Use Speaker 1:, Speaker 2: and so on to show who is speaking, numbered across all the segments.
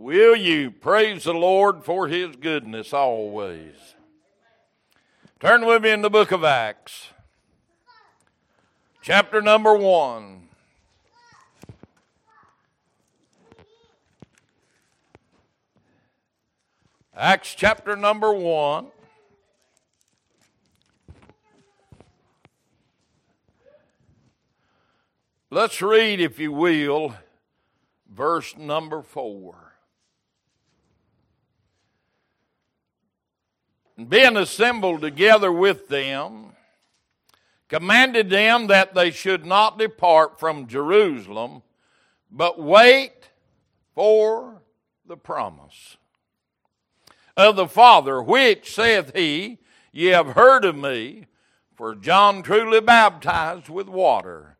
Speaker 1: Will you praise the Lord for his goodness always? Turn with me in the book of Acts, chapter number one. Acts chapter number one. Let's read, if you will, verse number four. And being assembled together with them, commanded them that they should not depart from Jerusalem, but wait for the promise of the Father, which saith he, Ye have heard of me, for John truly baptized with water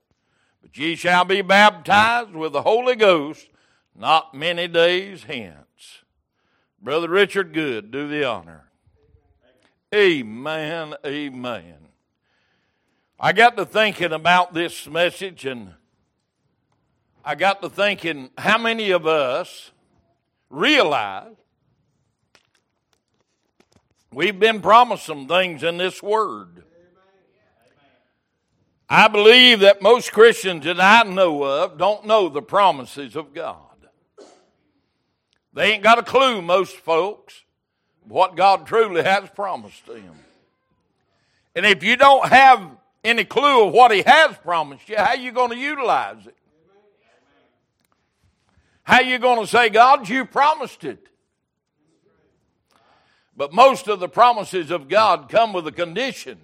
Speaker 1: but ye shall be baptized with the Holy Ghost not many days hence. Brother Richard Good, do the honor. Amen, amen. I got to thinking about this message and I got to thinking how many of us realize we've been promised some things in this word. I believe that most Christians that I know of don't know the promises of God. They ain't got a clue, most folks, what God truly has promised them. And if you don't have any clue of what He has promised you, how are you going to utilize it? How are you going to say, God, you promised it? But most of the promises of God come with a condition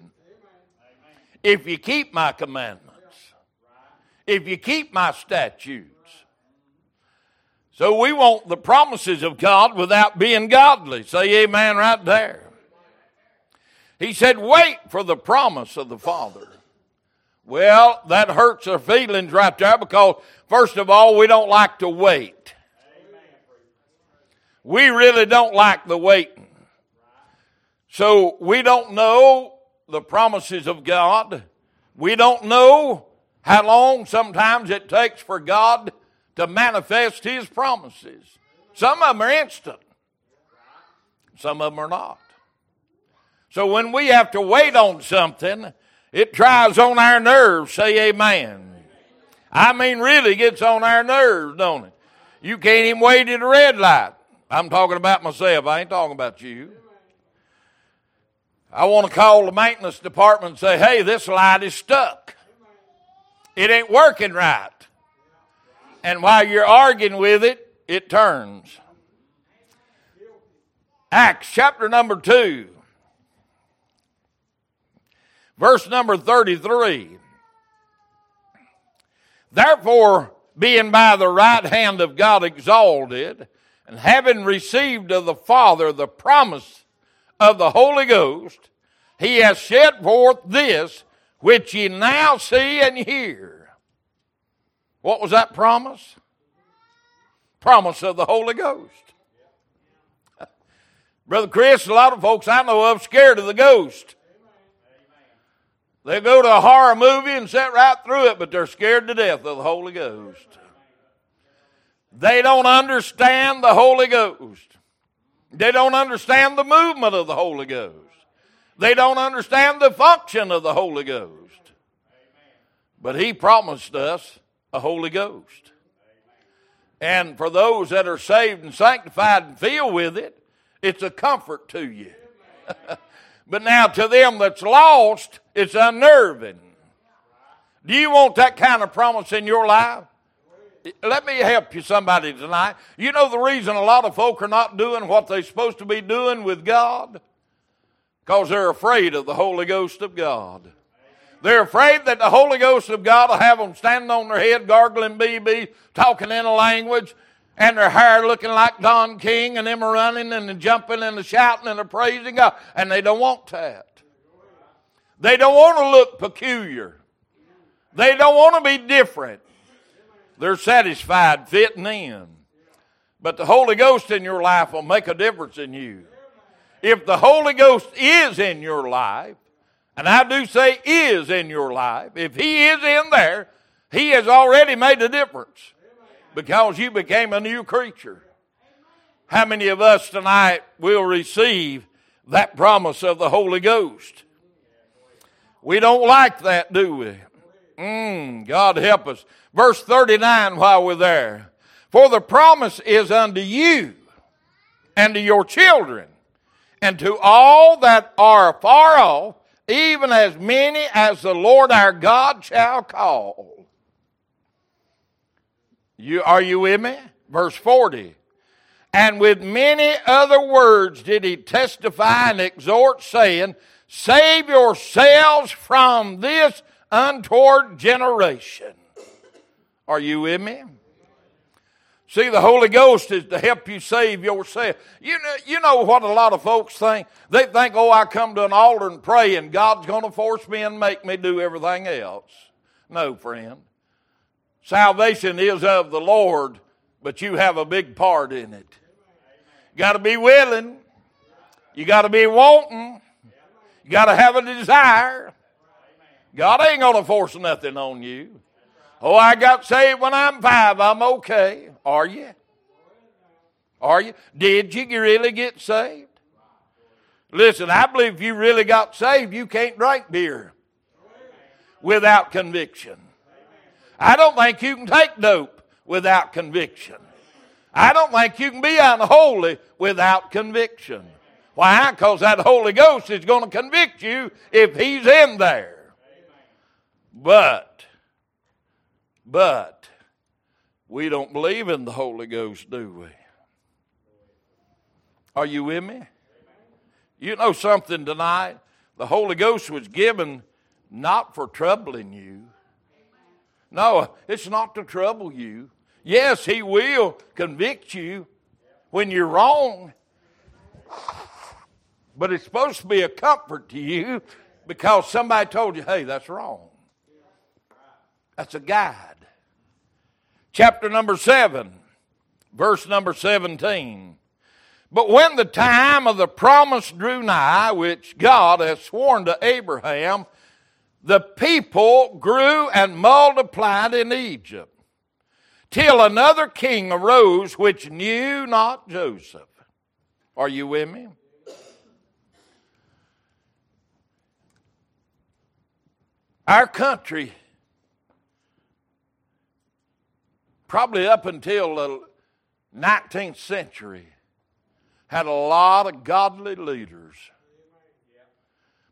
Speaker 1: if you keep my commandments, if you keep my statutes. So we want the promises of God without being godly. Say amen right there. He said, wait for the promise of the Father. Well, that hurts our feelings right there because, first of all, we don't like to wait. We really don't like the waiting. So we don't know the promises of God. We don't know how long sometimes it takes for God to manifest His promises. Some of them are instant, some of them are not. So when we have to wait on something, it tries on our nerves. Say amen. I mean, really gets on our nerves, don't it? You can't even wait at a red light. I'm talking about myself. I ain't talking about you. I want to call the maintenance department and say, hey, this light is stuck. It ain't working right. And while you're arguing with it, it turns. Acts chapter number 2, verse number 33. Therefore, being by the right hand of God exalted, and having received of the Father the promise of the Holy Ghost, he has set forth this which ye now see and hear. What was that promise? Promise of the Holy Ghost. Brother Chris, a lot of folks I know of scared of the ghost. They go to a horror movie and sit right through it, but they're scared to death of the Holy Ghost. They don't understand the Holy Ghost. They don't understand the movement of the Holy Ghost. They don't understand the function of the Holy Ghost. But He promised us a Holy Ghost. And for those that are saved and sanctified and filled with it, it's a comfort to you. but now to them that's lost, it's unnerving. Do you want that kind of promise in your life? let me help you somebody tonight. You know the reason a lot of folk are not doing what they're supposed to be doing with God? Because they're afraid of the Holy Ghost of God. They're afraid that the Holy Ghost of God will have them standing on their head, gargling BB, talking in a language, and their hair looking like Don King, and them running and jumping and shouting and praising God. And they don't want that. They don't want to look peculiar. They don't want to be different. They're satisfied fitting in. But the Holy Ghost in your life will make a difference in you. If the Holy Ghost is in your life, and I do say is in your life, if He is in there, He has already made a difference because you became a new creature. How many of us tonight will receive that promise of the Holy Ghost? We don't like that, do we? Mm, God help us. Verse 39 while we're there. For the promise is unto you and to your children and to all that are far off, even as many as the Lord our God shall call. You, are you with me? Verse 40. And with many other words did he testify and exhort, saying, Save yourselves from this untoward generation. Are you with me? See, the Holy Ghost is to help you save yourself. You know, you know what a lot of folks think? They think, oh, I come to an altar and pray and God's going to force me and make me do everything else. No, friend. Salvation is of the Lord, but you have a big part in it. You got to be willing. You got to be wanting. You got to have a desire. God ain't going to force nothing on you. Oh, I got saved when I'm five. I'm okay. Are you? Are you? Did you really get saved? Listen, I believe if you really got saved, you can't drink beer without conviction. I don't think you can take dope without conviction. I don't think you can be unholy without conviction. Why? Because that Holy Ghost is going to convict you if He's in there. But, but, we don't believe in the Holy Ghost, do we? Are you with me? You know something tonight? The Holy Ghost was given not for troubling you. No, it's not to trouble you. Yes, He will convict you when you're wrong, but it's supposed to be a comfort to you because somebody told you, hey, that's wrong. That's a guide chapter number 7, verse number 17. But when the time of the promise drew nigh, which God had sworn to Abraham, the people grew and multiplied in Egypt, till another king arose which knew not Joseph. Are you with me? Our country probably up until the 19th century, had a lot of godly leaders.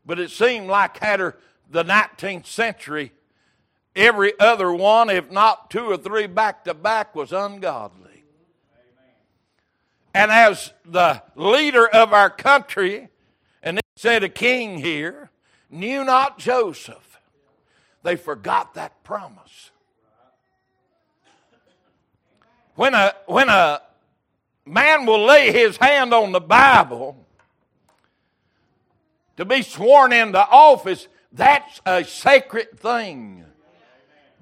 Speaker 1: But it seemed like after the 19th century, every other one, if not two or three back to back, was ungodly. And as the leader of our country, and it said a king here, knew not Joseph, they forgot that promise when a, when a man will lay his hand on the Bible to be sworn into office, that's a sacred thing.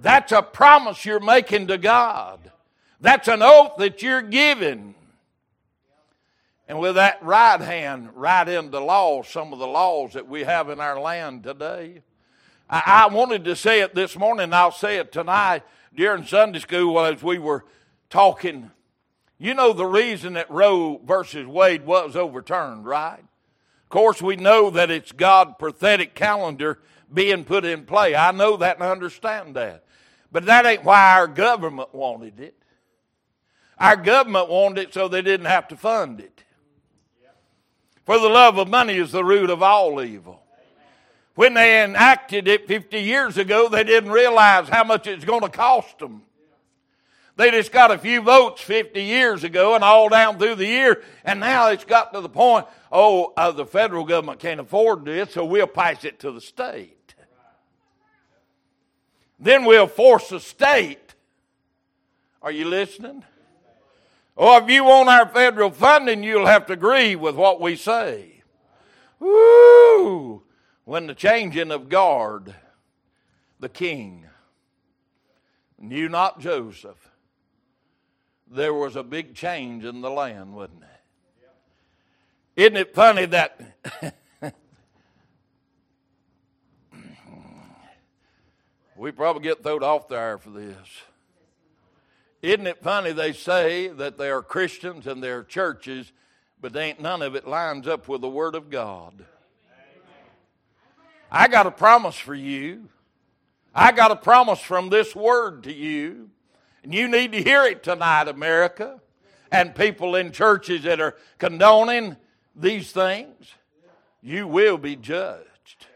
Speaker 1: That's a promise you're making to God. That's an oath that you're giving. And with that right hand, right into law, some of the laws that we have in our land today. I, wanted to say it this morning, I'll say it tonight during Sunday school as we were talking. You know the reason that Roe versus Wade was overturned, right? Of course, we know that it's God's prophetic calendar being put in play. I know that and understand that. But that ain't why our government wanted it. Our government wanted it so they didn't have to fund it. For the love of money is the root of all evil. When they enacted it 50 years ago, they didn't realize how much it's going to cost them. They just got a few votes 50 years ago and all down through the year, and now it's got to the point, oh, uh, the federal government can't afford this, so we'll pass it to the state. Then we'll force the state. Are you listening? Oh, if you want our federal funding, you'll have to agree with what we say. Woo! When the changing of guard, the king knew not Joseph there was a big change in the land, wasn't it? Isn't it funny that we probably get thrown off there for this? Isn't it funny they say that they are Christians and they're churches, but ain't none of it lines up with the Word of God. I got a promise for you. I got a promise from this Word to you. And you need to hear it tonight, America, and people in churches that are condoning these things. You will be judged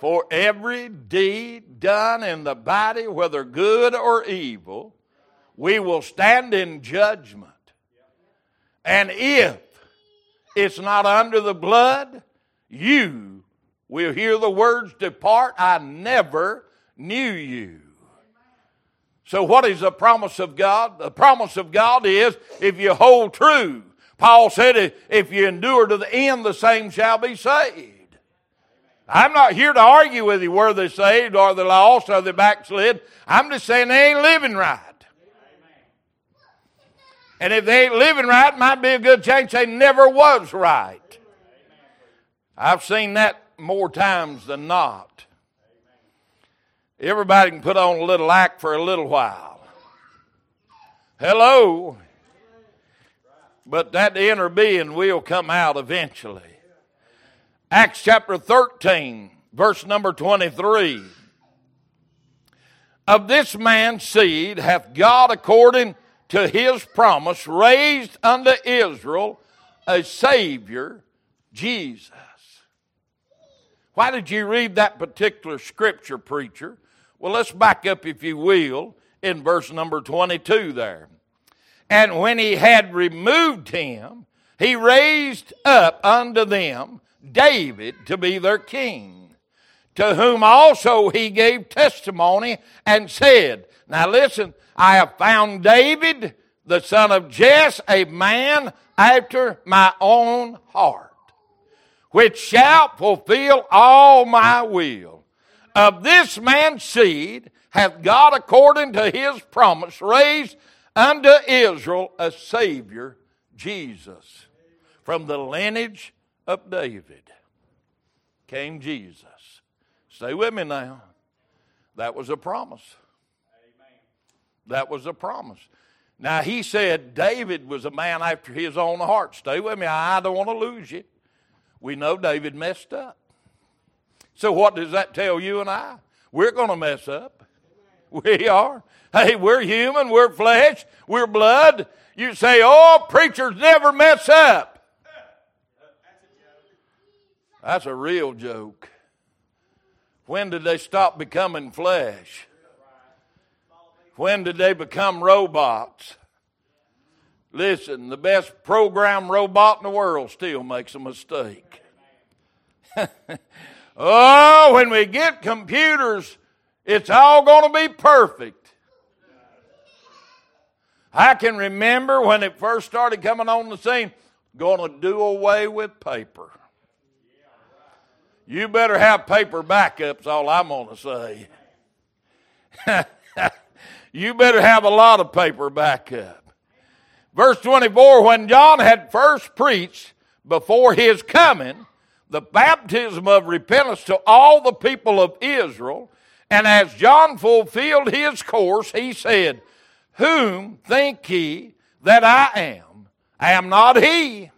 Speaker 1: for every deed done in the body, whether good or evil we will stand in judgment. And if it's not under the blood, you will hear the words, Depart, I never knew you. So, what is the promise of God? The promise of God is if you hold true. Paul said, If you endure to the end, the same shall be saved. I'm not here to argue with you whether they're saved or they're lost or they're backslid. I'm just saying they ain't living right. And if they ain't living right, might be a good chance they never was right. I've seen that more times than not. Everybody can put on a little act for a little while. Hello. But that inner being will come out eventually. Acts chapter 13, verse number 23. Of this man's seed hath God according to his promise, raised unto Israel a Savior, Jesus. Why did you read that particular scripture, preacher? Well, let's back up, if you will, in verse number 22 there. And when he had removed him, he raised up unto them David to be their king, to whom also he gave testimony and said, Now listen, I have found David, the son of Jesse, a man after my own heart, which shall fulfill all my will. Of this man's seed hath God, according to his promise, raised unto Israel a Savior, Jesus. From the lineage of David came Jesus. Stay with me now. That was a promise. That was a promise. Now, he said David was a man after his own heart. Stay with me. I don't want to lose you. We know David messed up. So, what does that tell you and I? We're going to mess up. We are. Hey, we're human, we're flesh, we're blood. You say, oh, preachers never mess up. That's a real joke. When did they stop becoming flesh? When did they become robots? Listen, the best program robot in the world still makes a mistake. oh, when we get computers, it's all going to be perfect. I can remember when it first started coming on the scene, going to do away with paper. You better have paper backups, all I'm going to say. you better have a lot of paper backup. Verse 24 When John had first preached before his coming the baptism of repentance to all the people of Israel, and as John fulfilled his course, he said, Whom think ye that I am? I am not he.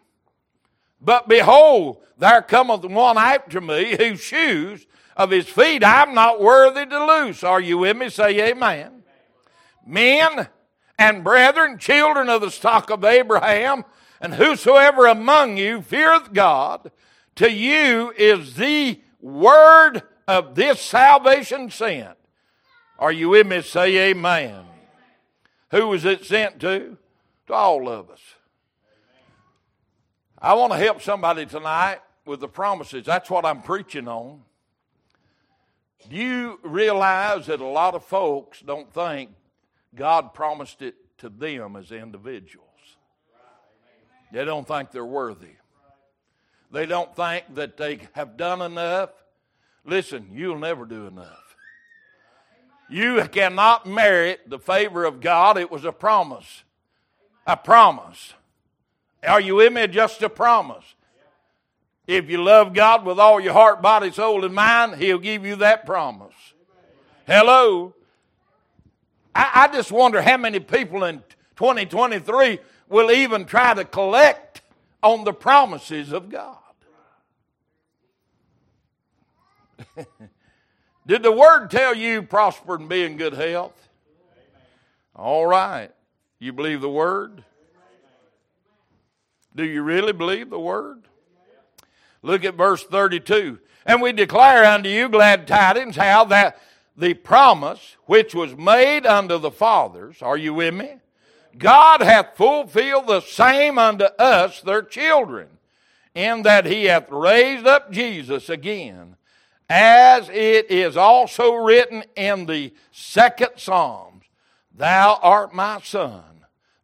Speaker 1: But behold, there cometh one after me whose shoes of his feet I'm not worthy to loose. Are you with me? Say amen men and brethren, children of the stock of Abraham, and whosoever among you feareth God, to you is the word of this salvation sent. Are you with me? Say amen. Who was it sent to? To all of us. I want to help somebody tonight with the promises. That's what I'm preaching on. Do you realize that a lot of folks don't think God promised it to them as individuals. They don't think they're worthy. They don't think that they have done enough. Listen, you'll never do enough. You cannot merit the favor of God. It was a promise. A promise. Are you with me? Just a promise. If you love God with all your heart, body, soul, and mind, He'll give you that promise. Hello. I, I just wonder how many people in 2023 will even try to collect on the promises of God. Did the word tell you prosper and be in good health? All right. You believe the word? Do you really believe the word? Look at verse 32. And we declare unto you glad tidings how that the promise which was made unto the fathers, are you with me? God hath fulfilled the same unto us, their children, in that he hath raised up Jesus again, as it is also written in the second Psalms, Thou art my son.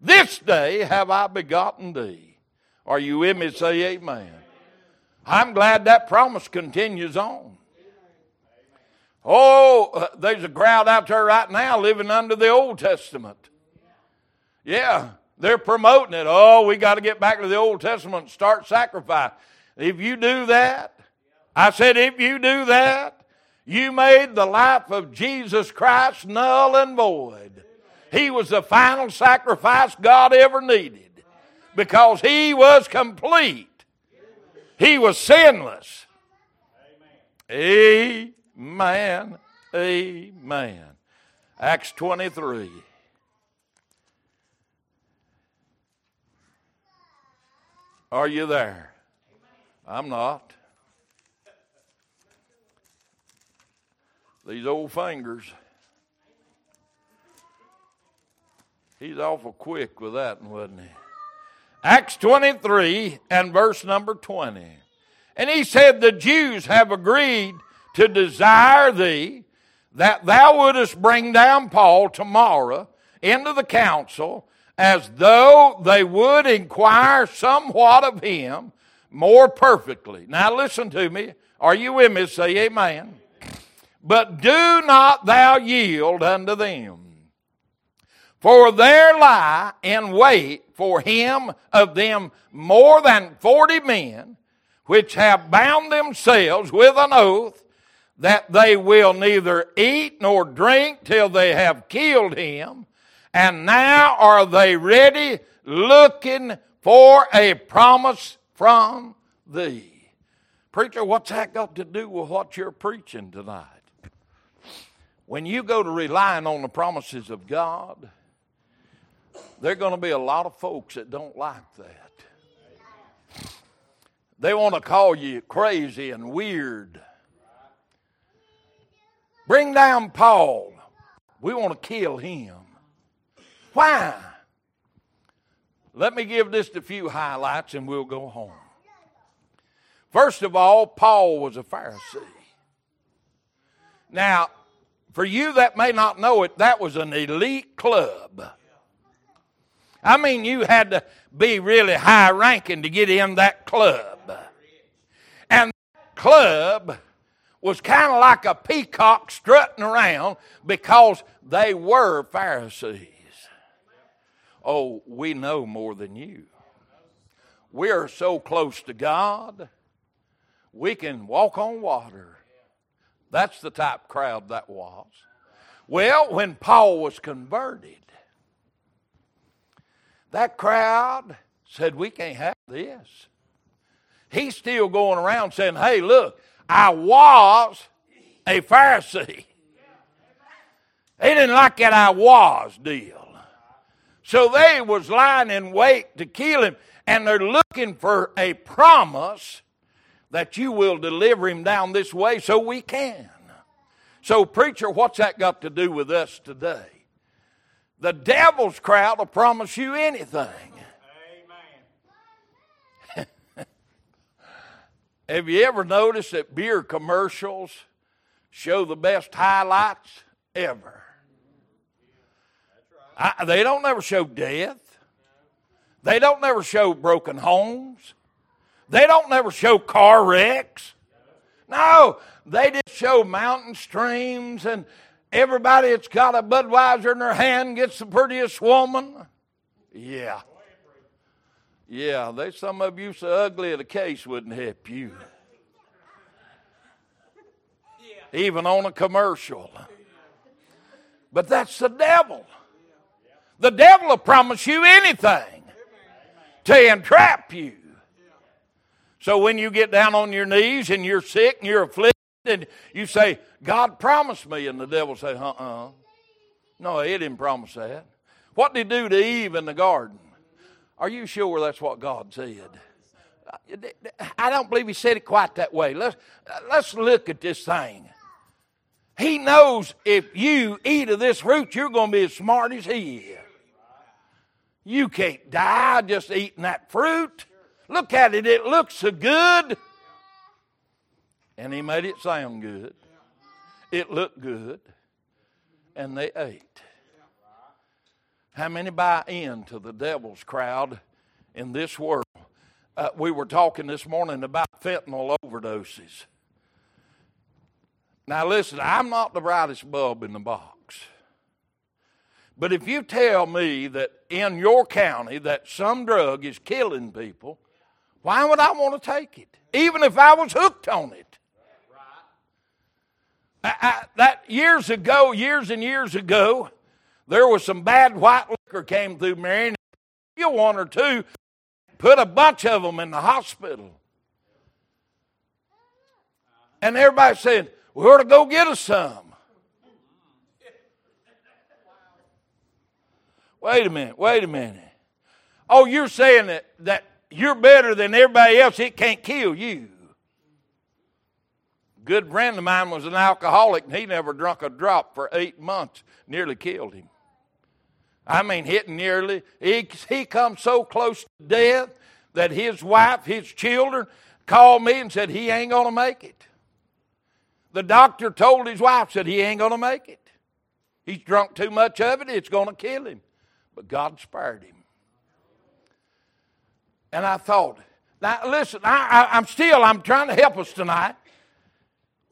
Speaker 1: This day have I begotten thee. Are you with me? Say amen. I'm glad that promise continues on. Oh, uh, there's a crowd out there right now living under the Old Testament. Yeah, they're promoting it. Oh, we got to get back to the Old Testament and start sacrifice. If you do that, I said, if you do that, you made the life of Jesus Christ null and void. He was the final sacrifice God ever needed because he was complete. He was sinless. Amen. Amen. Amen. Acts 23. Are you there? I'm not. These old fingers. He's awful quick with that, wasn't he? Acts 23 and verse number 20. And he said, The Jews have agreed to desire thee that thou wouldest bring down Paul tomorrow into the council as though they would inquire somewhat of him more perfectly. Now listen to me. Are you with me? Say amen. But do not thou yield unto them. For there lie in wait for him of them more than forty men, which have bound themselves with an oath that they will neither eat nor drink till they have killed him. And now are they ready, looking for a promise from thee. Preacher, what's that got to do with what you're preaching tonight? When you go to relying on the promises of God, there are going to be a lot of folks that don't like that. They want to call you crazy and weird. Bring down Paul. We want to kill him. Why? Let me give just a few highlights and we'll go home. First of all, Paul was a Pharisee. Now, for you that may not know it, that was an elite club. I mean, you had to be really high ranking to get in that club. And that club was kind of like a peacock strutting around because they were Pharisees. Oh, we know more than you. We are so close to God, we can walk on water. That's the type crowd that was. Well, when Paul was converted, that crowd said, We can't have this. He's still going around saying, Hey, look, I was a Pharisee. They didn't like that I was deal. So they was lying in wait to kill him, and they're looking for a promise that you will deliver him down this way so we can. So, preacher, what's that got to do with us today? The devil's crowd will promise you anything. Have you ever noticed that beer commercials show the best highlights ever? I, they don't never show death. They don't never show broken homes. They don't never show car wrecks. No, they just show mountain streams and everybody that's got a Budweiser in their hand gets the prettiest woman. Yeah. Yeah, they some of you so ugly the case wouldn't help you. Even on a commercial. But that's the devil. The devil will promise you anything to entrap you. So when you get down on your knees and you're sick and you're afflicted and you say, God promised me, and the devil say, uh uh No, he didn't promise that. What did he do to Eve in the garden? Are you sure that's what God said? I don't believe he said it quite that way. Let's, let's look at this thing. He knows if you eat of this fruit, you're going to be as smart as he is. You can't die just eating that fruit. Look at it, it looks so good. And he made it sound good. It looked good. And they ate. How many buy into the devil's crowd in this world? Uh, we were talking this morning about fentanyl overdoses. Now, listen, I'm not the brightest bulb in the box. But if you tell me that in your county that some drug is killing people, why would I want to take it? Even if I was hooked on it. I, I, that years ago, years and years ago, there was some bad white liquor came through Marion. You one or two, put a bunch of them in the hospital. And everybody said, we ought to go get us some. Wait a minute, wait a minute. Oh, you're saying that, that you're better than everybody else, it can't kill you. Good friend of mine was an alcoholic and he never drunk a drop for eight months, nearly killed him. I mean, hitting nearly. He, he come so close to death that his wife, his children, called me and said he ain't going to make it. The doctor told his wife, said he ain't going to make it. He's drunk too much of it, it's going to kill him. But God spared him. And I thought, now listen, I, I'm still, I'm trying to help us tonight.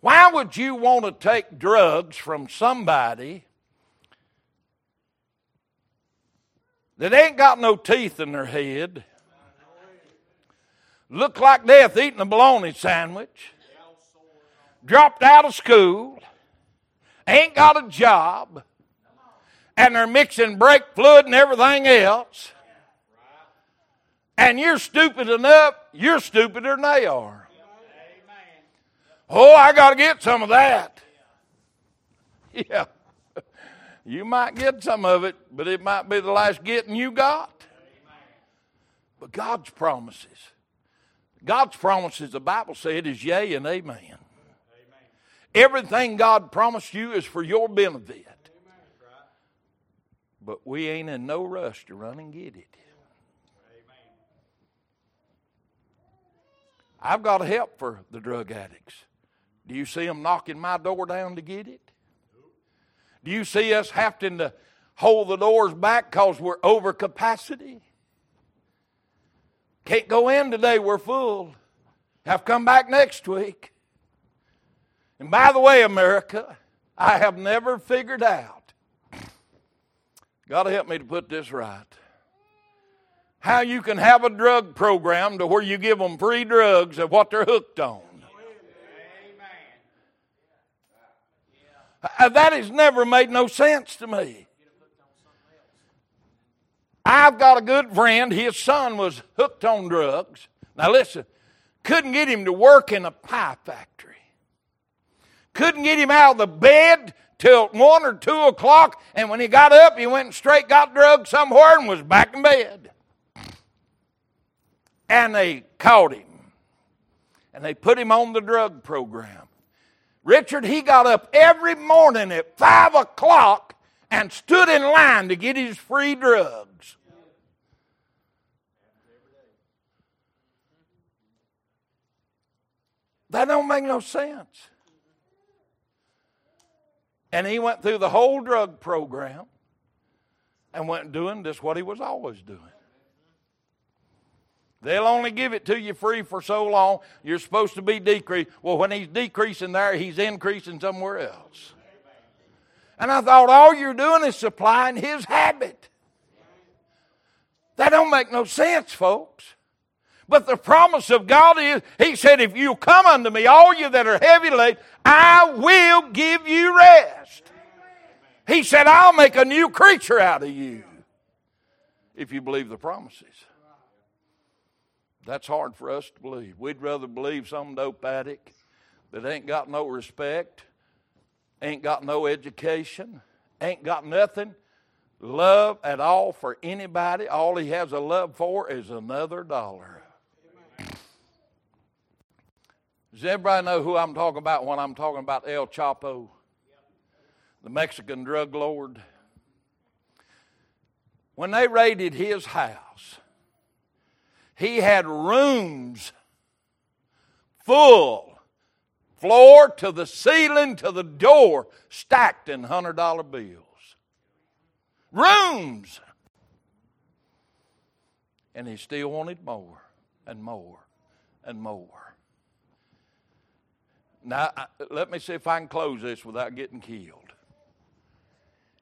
Speaker 1: Why would you want to take drugs from somebody that ain't got no teeth in their head, look like death eating a bologna sandwich, dropped out of school, ain't got a job, and they're mixing brake fluid and everything else, and you're stupid enough, you're stupider than they are. Oh, I got to get some of that. Yeah. You might get some of it, but it might be the last getting you got. But God's promises, God's promises, the Bible said, is yea and amen. amen. Everything God promised you is for your benefit. But we ain't in no rush to run and get it. I've got to help for the drug addicts. Do you see them knocking my door down to get it? Do you see us having to hold the doors back because we're over capacity? Can't go in today, we're full. Have come back next week. And by the way, America, I have never figured out, to help me to put this right, how you can have a drug program to where you give them free drugs of what they're hooked on. Uh, that has never made no sense to me. I've got a good friend, his son was hooked on drugs. Now listen, couldn't get him to work in a pie factory. Couldn't get him out of the bed till one or two o'clock, and when he got up, he went straight got drugs somewhere and was back in bed. And they caught him. And they put him on the drug program. Richard, he got up every morning at 5 o'clock and stood in line to get his free drugs. That don't make no sense. And he went through the whole drug program and went doing just what he was always doing. They'll only give it to you free for so long. You're supposed to be decreased. Well, when he's decreasing there, he's increasing somewhere else. And I thought all you're doing is supplying his habit. That don't make no sense, folks. But the promise of God is, He said, if you come unto me, all you that are heavy laden, I will give you rest. He said, I'll make a new creature out of you if you believe the promises. That's hard for us to believe. We'd rather believe some dope addict that ain't got no respect, ain't got no education, ain't got nothing, love at all for anybody. All he has a love for is another dollar. Does everybody know who I'm talking about when I'm talking about El Chapo, the Mexican drug lord? When they raided his house, he had rooms full, floor to the ceiling to the door, stacked in $100 bills. Rooms! And he still wanted more and more and more. Now, let me see if I can close this without getting killed.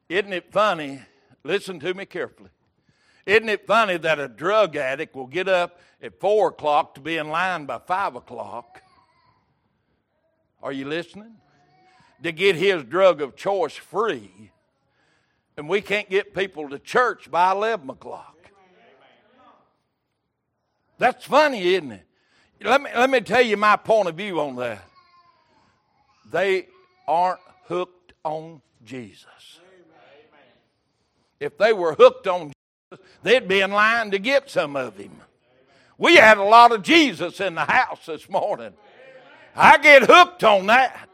Speaker 1: Isn't it funny? Listen to me carefully. Isn't it funny that a drug addict will get up at 4 o'clock to be in line by 5 o'clock? Are you listening? To get his drug of choice free, and we can't get people to church by 11 o'clock. That's funny, isn't it? Let me, let me tell you my point of view on that. They aren't hooked on Jesus. If they were hooked on Jesus, they'd be in line to get some of him. We had a lot of Jesus in the house this morning. I get hooked on that.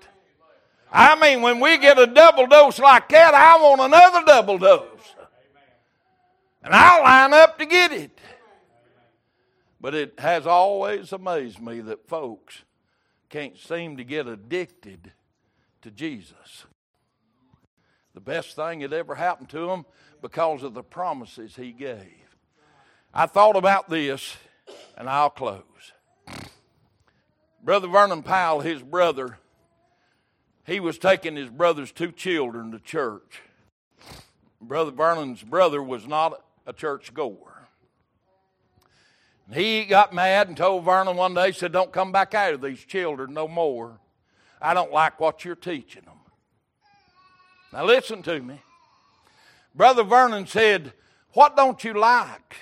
Speaker 1: I mean, when we get a double dose like that, I want another double dose. And I'll line up to get it. But it has always amazed me that folks can't seem to get addicted to Jesus. The best thing that ever happened to them because of the promises he gave. I thought about this, and I'll close. Brother Vernon Powell, his brother, he was taking his brother's two children to church. Brother Vernon's brother was not a church goer. He got mad and told Vernon one day, he said, Don't come back out of these children no more. I don't like what you're teaching them. Now listen to me. Brother Vernon said, What don't you like?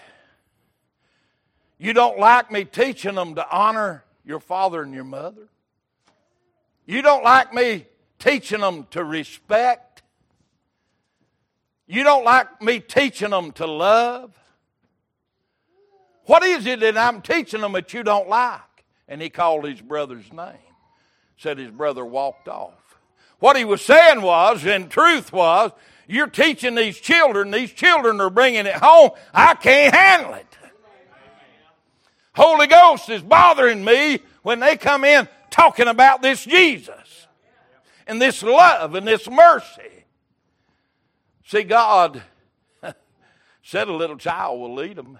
Speaker 1: You don't like me teaching them to honor your father and your mother? You don't like me teaching them to respect? You don't like me teaching them to love? What is it that I'm teaching them that you don't like? And he called his brother's name. Said his brother walked off. What he was saying was, and truth was, you're teaching these children, these children are bringing it home. I can't handle it. Holy Ghost is bothering me when they come in talking about this Jesus and this love and this mercy. See, God said a little child will lead them.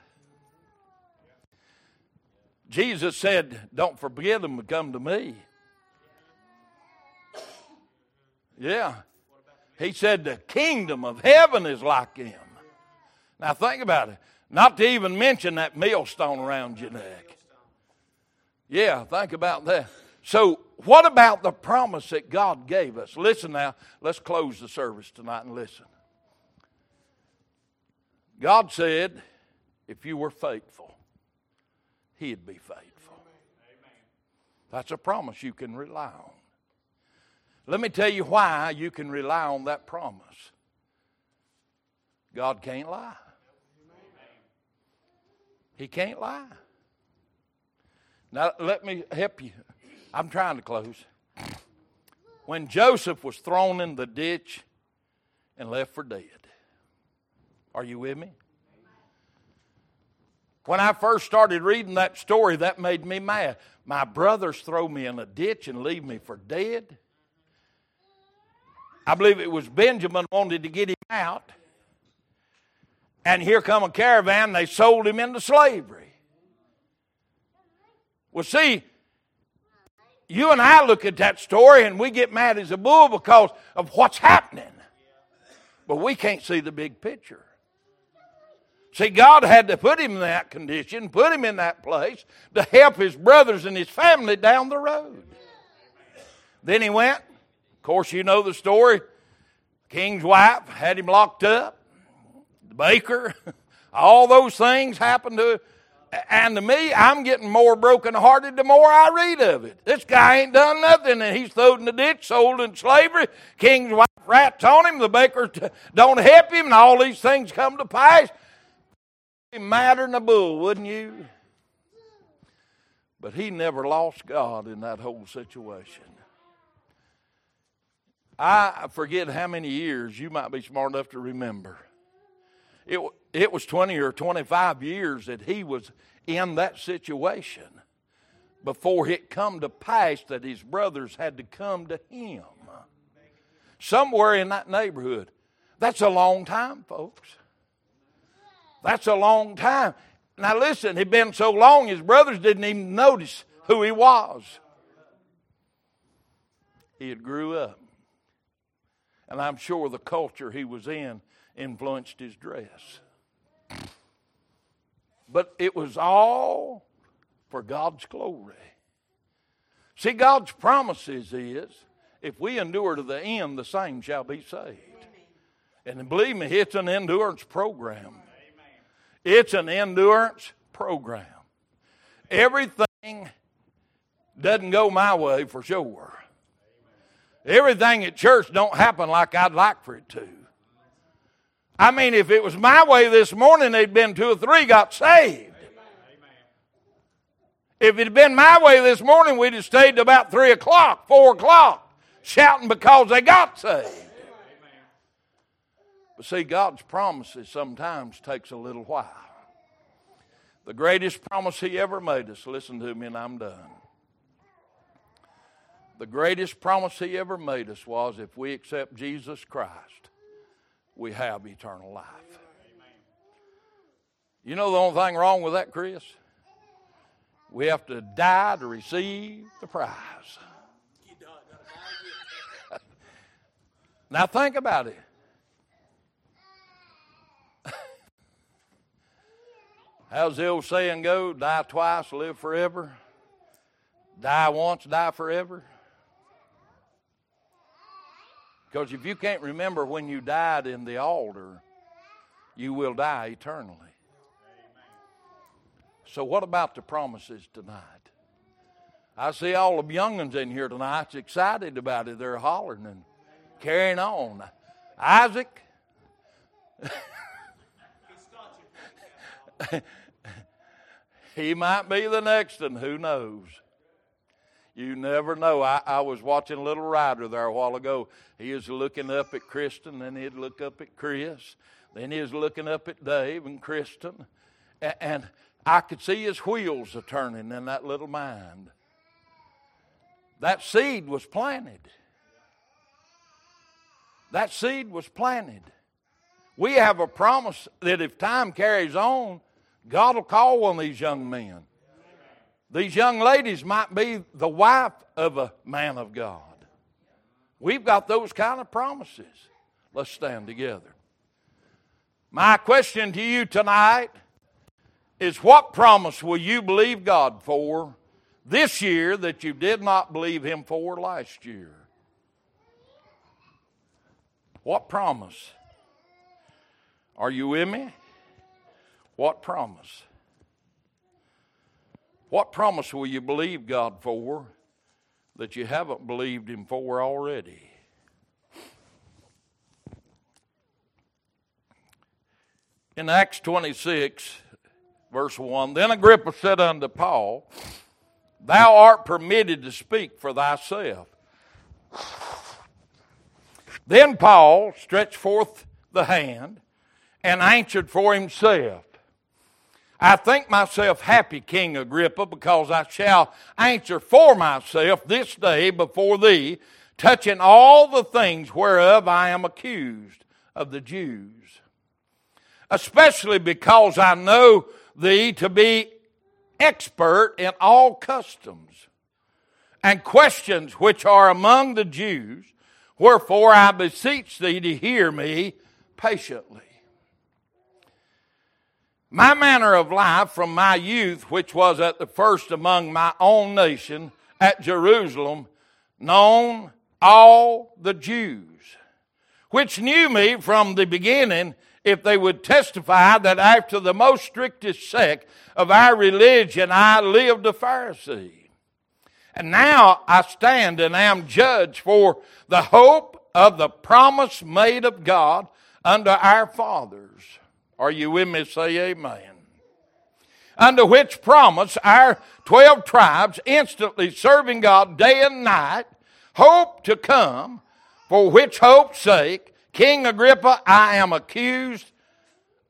Speaker 1: Jesus said, Don't forget them to come to me. Yeah. He said, The kingdom of heaven is like him. Now think about it. Not to even mention that millstone around your neck. Yeah, think about that. So, what about the promise that God gave us? Listen now, let's close the service tonight and listen. God said, if you were faithful, He'd be faithful. That's a promise you can rely on. Let me tell you why you can rely on that promise. God can't lie. He can't lie. Now, let me help you. I'm trying to close. When Joseph was thrown in the ditch and left for dead, are you with me? When I first started reading that story, that made me mad. My brothers throw me in a ditch and leave me for dead. I believe it was Benjamin wanted to get him out. And here come a caravan, they sold him into slavery. Well, see, you and I look at that story and we get mad as a bull because of what's happening. But we can't see the big picture. See, God had to put him in that condition, put him in that place to help his brothers and his family down the road. Then he went, Of course, you know the story. King's wife had him locked up. The baker, all those things happened to and to me, I'm getting more brokenhearted the more I read of it. This guy ain't done nothing, and he's thrown in the ditch, sold in slavery. King's wife rats on him. The baker don't help him, and all these things come to pass. Madder than a bull, wouldn't you? But he never lost God in that whole situation. I forget how many years you might be smart enough to remember. It, it was 20 or 25 years that he was in that situation before it come to pass that his brothers had to come to him. Somewhere in that neighborhood. That's a long time, folks. That's a long time. Now listen, he'd been so long his brothers didn't even notice who he was. He had grew up. And I'm sure the culture he was in influenced his dress. But it was all for God's glory. See, God's promises is if we endure to the end, the same shall be saved. And believe me, it's an endurance program. It's an endurance program. Everything doesn't go my way for sure. Everything at church don't happen like I'd like for it to. I mean, if it was my way this morning, they'd been two or three got saved. If it had been my way this morning, we'd have stayed to about three o'clock, four o'clock, shouting because they got saved. But see, God's promises sometimes takes a little while. The greatest promise He ever made us, listen to me and I'm done. The greatest promise He ever made us was if we accept Jesus Christ, we have eternal life. You know the only thing wrong with that, Chris? We have to die to receive the prize. now think about it. How's the old saying go? Die twice, live forever. Die once, die forever. Because if you can't remember when you died in the altar, you will die eternally. So, what about the promises tonight? I see all the young'uns in here tonight excited about it. They're hollering and carrying on. Isaac. he might be the next one. Who knows? You never know. I, I was watching little Ryder there a while ago. He was looking up at Kristen, then he'd look up at Chris, then he was looking up at Dave and Kristen, and, and I could see his wheels a turning in that little mind. That seed was planted. That seed was planted. We have a promise that if time carries on, God will call of these young men. These young ladies might be the wife of a man of God. We've got those kind of promises. Let's stand together. My question to you tonight is what promise will you believe God for this year that you did not believe Him for last year? What promise? Are you with me? What promise? What promise will you believe God for that you haven't believed Him for already? In Acts 26, verse 1, then Agrippa said unto Paul, Thou art permitted to speak for thyself. Then Paul stretched forth the hand and answered for himself. I think myself happy, King Agrippa, because I shall answer for myself this day before thee, touching all the things whereof I am accused of the Jews. Especially because I know thee to be expert in all customs and questions which are among the Jews, wherefore I beseech thee to hear me patiently. My manner of life from my youth, which was at the first among my own nation at Jerusalem, known all the Jews, which knew me from the beginning, if they would testify that after the most strictest sect of our religion I lived a Pharisee. And now I stand and am judged for the hope of the promise made of God unto our fathers. Are you with me? Say amen. Under which promise our twelve tribes, instantly serving God day and night, hope to come, for which hope's sake, King Agrippa, I am accused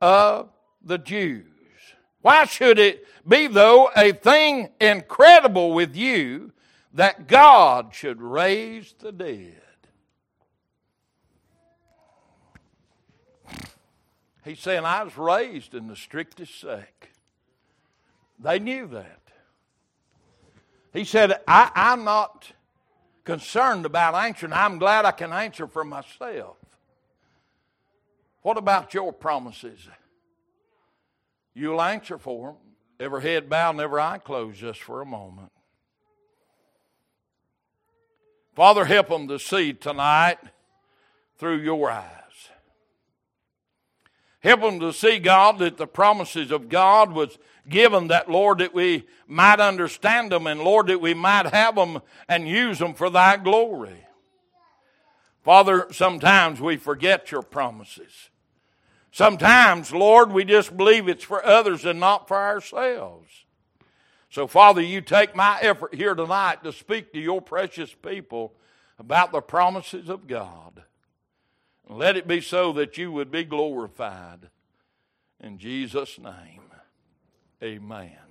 Speaker 1: of the Jews. Why should it be, though, a thing incredible with you that God should raise the dead? He's saying, I was raised in the strictest sect. They knew that. He said, I, am not concerned about answering. I'm glad I can answer for myself. What about your promises? You'll answer for them. Every head bowed and every eye closed just for a moment. Father, help them to see tonight through your eyes. Help them to see, God, that the promises of God was given that, Lord, that we might understand them and, Lord, that we might have them and use them for thy glory. Father, sometimes we forget your promises. Sometimes, Lord, we just believe it's for others and not for ourselves. So, Father, you take my effort here tonight to speak to your precious people about the promises of God. Let it be so that you would be glorified. In Jesus' name, amen.